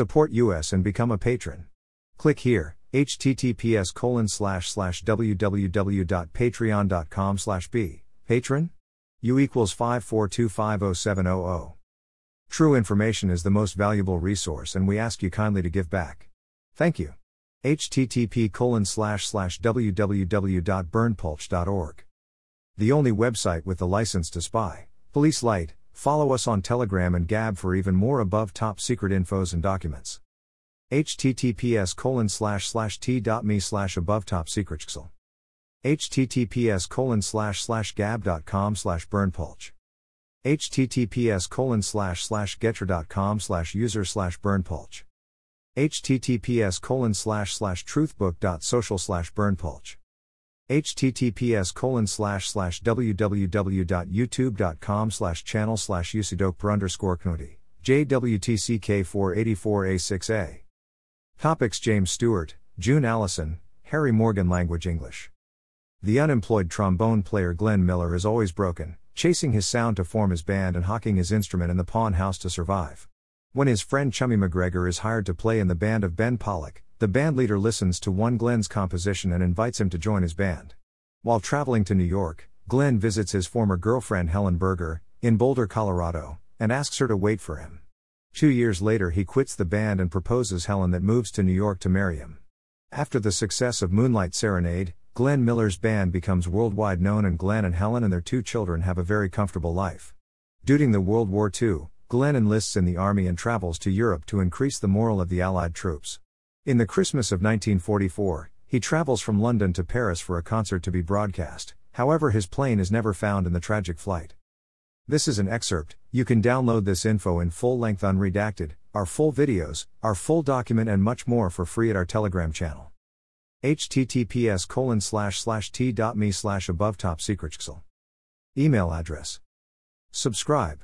Support us and become a patron. Click here, https colon slash slash www.patreon.com slash b, patron? U equals 542507000. True information is the most valuable resource and we ask you kindly to give back. Thank you. http colon slash slash www.berndpulch.org. The only website with the license to spy. Police Light, follow us on Telegram and Gab for even more above top secret infos and documents. https colon slash slash t.me slash above top secret https colon slash slash gab.com slash berndpulch https colon slash slash getter.com slash user slash berndpulch https colon slash slash truthbook.social slash berndpulch https colon slash slash www.youtube.com slash channel slash usidok underscore knudi jwtck 484a6a topics james stewart june allyson harry morgan language english. The unemployed trombone player glenn miller is always broken chasing his sound to form his band and hawking his instrument in the pawn house to survive. When his friend Chummy MacGregor is hired to play in the band of Ben Pollack, the bandleader listens to one Glenn's composition and invites him to join his band. While traveling to New York, Glenn visits his former girlfriend Helen Burger, in Boulder, Colorado, and asks her to wait for him. Two years later, he quits the band and proposes Helen that moves to New York to marry him. After the success of Moonlight Serenade, Glenn Miller's band becomes worldwide known, and Glenn and Helen and their two children have a very comfortable life. During the World War II, Glenn enlists in the army and travels to Europe to increase the morale of the Allied troops. In the Christmas of 1944, he travels from London to Paris for a concert to be broadcast, however, his plane is never found in the tragic flight. This is an excerpt, you can download this info in full length unredacted, our full videos, our full document, and much more for free at our Telegram channel https colon slash slash t.me slash above top secret Email address. Subscribe.